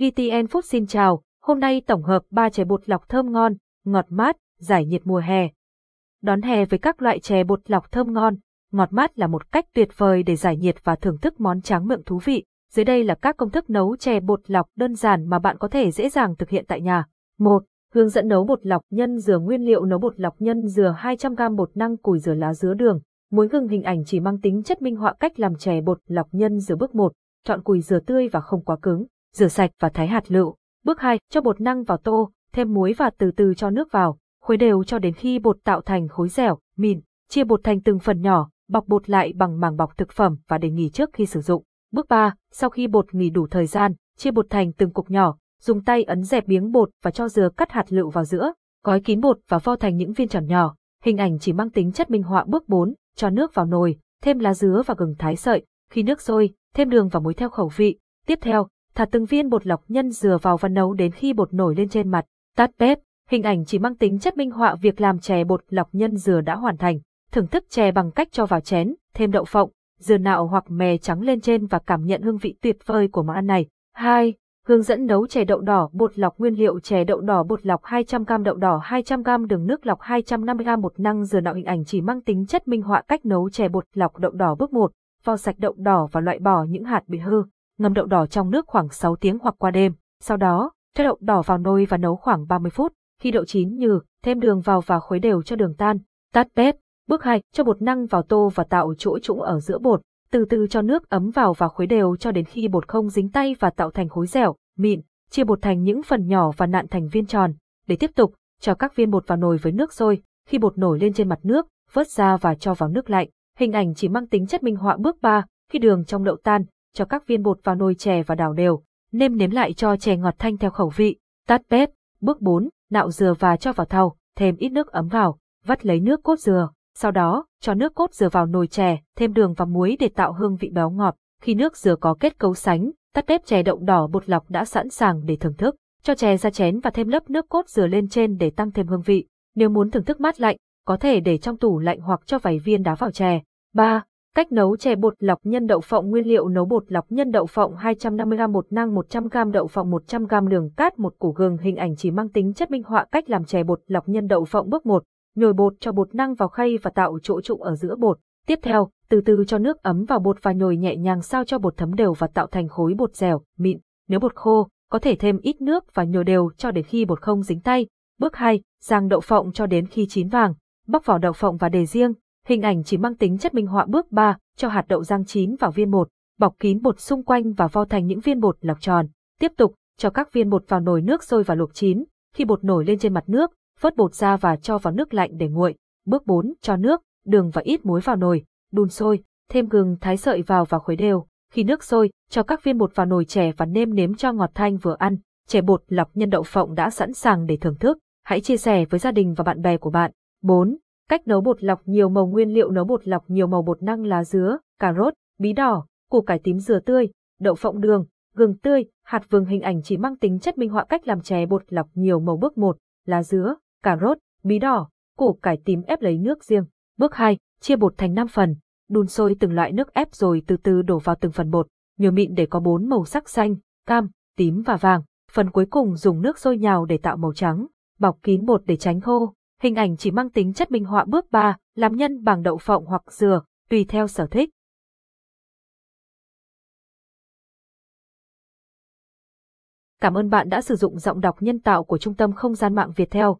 GTN Food xin chào, hôm nay tổng hợp 3 chè bột lọc thơm ngon, ngọt mát, giải nhiệt mùa hè. Đón hè với các loại chè bột lọc thơm ngon, ngọt mát là một cách tuyệt vời để giải nhiệt và thưởng thức món tráng miệng thú vị. Dưới đây là các công thức nấu chè bột lọc đơn giản mà bạn có thể dễ dàng thực hiện tại nhà. 1. Hướng dẫn nấu bột lọc nhân dừa nguyên liệu nấu bột lọc nhân dừa 200g bột năng củi dừa lá dứa đường. Muối gừng hình ảnh chỉ mang tính chất minh họa cách làm chè bột lọc nhân dừa bước 1. Chọn củi dừa tươi và không quá cứng, rửa sạch và thái hạt lựu. Bước 2. Cho bột năng vào tô, thêm muối và từ từ cho nước vào, khuấy đều cho đến khi bột tạo thành khối dẻo, mịn. Chia bột thành từng phần nhỏ, bọc bột lại bằng màng bọc thực phẩm và để nghỉ trước khi sử dụng. Bước 3. Sau khi bột nghỉ đủ thời gian, chia bột thành từng cục nhỏ, dùng tay ấn dẹp miếng bột và cho dừa cắt hạt lựu vào giữa, gói kín bột và vo thành những viên tròn nhỏ. Hình ảnh chỉ mang tính chất minh họa bước 4, cho nước vào nồi, thêm lá dứa và gừng thái sợi, khi nước sôi, thêm đường và muối theo khẩu vị. Tiếp theo, thả từng viên bột lọc nhân dừa vào và nấu đến khi bột nổi lên trên mặt. Tắt bếp, hình ảnh chỉ mang tính chất minh họa việc làm chè bột lọc nhân dừa đã hoàn thành. Thưởng thức chè bằng cách cho vào chén, thêm đậu phộng, dừa nạo hoặc mè trắng lên trên và cảm nhận hương vị tuyệt vời của món ăn này. 2. Hướng dẫn nấu chè đậu đỏ bột lọc nguyên liệu chè đậu đỏ bột lọc 200g đậu đỏ 200g đường nước lọc 250g một năng dừa nạo hình ảnh chỉ mang tính chất minh họa cách nấu chè bột lọc đậu đỏ bước 1, vo sạch đậu đỏ và loại bỏ những hạt bị hư, ngâm đậu đỏ trong nước khoảng 6 tiếng hoặc qua đêm, sau đó, cho đậu đỏ vào nồi và nấu khoảng 30 phút, khi đậu chín nhừ, thêm đường vào và khuấy đều cho đường tan, tắt bếp. Bước 2, cho bột năng vào tô và tạo chỗ trũng ở giữa bột, từ từ cho nước ấm vào và khuấy đều cho đến khi bột không dính tay và tạo thành khối dẻo, mịn, chia bột thành những phần nhỏ và nặn thành viên tròn. Để tiếp tục, cho các viên bột vào nồi với nước sôi, khi bột nổi lên trên mặt nước, vớt ra và cho vào nước lạnh. Hình ảnh chỉ mang tính chất minh họa bước 3, khi đường trong đậu tan, cho các viên bột vào nồi chè và đảo đều, nêm nếm lại cho chè ngọt thanh theo khẩu vị. Tắt bếp. Bước 4, nạo dừa và cho vào thau, thêm ít nước ấm vào, vắt lấy nước cốt dừa. Sau đó, cho nước cốt dừa vào nồi chè, thêm đường và muối để tạo hương vị béo ngọt. Khi nước dừa có kết cấu sánh, tắt bếp chè đậu đỏ bột lọc đã sẵn sàng để thưởng thức. Cho chè ra chén và thêm lớp nước cốt dừa lên trên để tăng thêm hương vị. Nếu muốn thưởng thức mát lạnh, có thể để trong tủ lạnh hoặc cho vài viên đá vào chè. 3. Cách nấu chè bột lọc nhân đậu phộng nguyên liệu nấu bột lọc nhân đậu phộng 250g bột năng 100g đậu phộng 100g đường cát một củ gừng hình ảnh chỉ mang tính chất minh họa cách làm chè bột lọc nhân đậu phộng bước 1 nhồi bột cho bột năng vào khay và tạo chỗ trụng ở giữa bột. Tiếp theo, từ từ cho nước ấm vào bột và nhồi nhẹ nhàng sao cho bột thấm đều và tạo thành khối bột dẻo, mịn. Nếu bột khô, có thể thêm ít nước và nhồi đều cho đến khi bột không dính tay. Bước 2, rang đậu phộng cho đến khi chín vàng. Bóc vỏ đậu phộng và để riêng. Hình ảnh chỉ mang tính chất minh họa bước 3, cho hạt đậu rang chín vào viên bột, bọc kín bột xung quanh và vo thành những viên bột lọc tròn. Tiếp tục, cho các viên bột vào nồi nước sôi và luộc chín. Khi bột nổi lên trên mặt nước, vớt bột ra và cho vào nước lạnh để nguội. Bước 4, cho nước, đường và ít muối vào nồi, đun sôi, thêm gừng thái sợi vào và khuấy đều. Khi nước sôi, cho các viên bột vào nồi chè và nêm nếm cho ngọt thanh vừa ăn. Chè bột lọc nhân đậu phộng đã sẵn sàng để thưởng thức. Hãy chia sẻ với gia đình và bạn bè của bạn. 4. Cách nấu bột lọc nhiều màu nguyên liệu nấu bột lọc nhiều màu bột năng lá dứa, cà rốt, bí đỏ, củ cải tím dừa tươi, đậu phộng đường, gừng tươi, hạt vừng hình ảnh chỉ mang tính chất minh họa cách làm chè bột lọc nhiều màu bước 1, lá dứa, cà rốt, bí đỏ, củ cải tím ép lấy nước riêng. Bước 2, chia bột thành 5 phần, đun sôi từng loại nước ép rồi từ từ đổ vào từng phần bột, nhồi mịn để có bốn màu sắc xanh, cam, tím và vàng. Phần cuối cùng dùng nước sôi nhào để tạo màu trắng, bọc kín bột để tránh khô. Hình ảnh chỉ mang tính chất minh họa bước 3, làm nhân bằng đậu phộng hoặc dừa, tùy theo sở thích. Cảm ơn bạn đã sử dụng giọng đọc nhân tạo của Trung tâm Không gian mạng Việt Theo.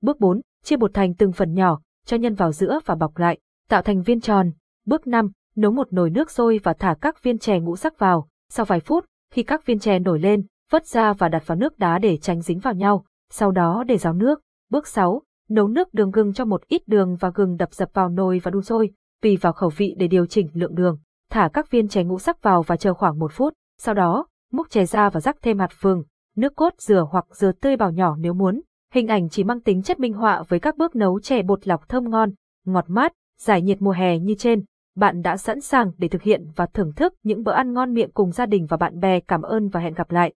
Bước 4, chia bột thành từng phần nhỏ, cho nhân vào giữa và bọc lại, tạo thành viên tròn. Bước 5, nấu một nồi nước sôi và thả các viên chè ngũ sắc vào. Sau vài phút, khi các viên chè nổi lên, vớt ra và đặt vào nước đá để tránh dính vào nhau. Sau đó để ráo nước. Bước 6, nấu nước đường gừng cho một ít đường và gừng đập dập vào nồi và đun sôi, tùy vào khẩu vị để điều chỉnh lượng đường. Thả các viên chè ngũ sắc vào và chờ khoảng một phút. Sau đó, múc chè ra và rắc thêm hạt vừng, nước cốt dừa hoặc dừa tươi bào nhỏ nếu muốn. Hình ảnh chỉ mang tính chất minh họa với các bước nấu chè bột lọc thơm ngon, ngọt mát, giải nhiệt mùa hè như trên. Bạn đã sẵn sàng để thực hiện và thưởng thức những bữa ăn ngon miệng cùng gia đình và bạn bè. Cảm ơn và hẹn gặp lại.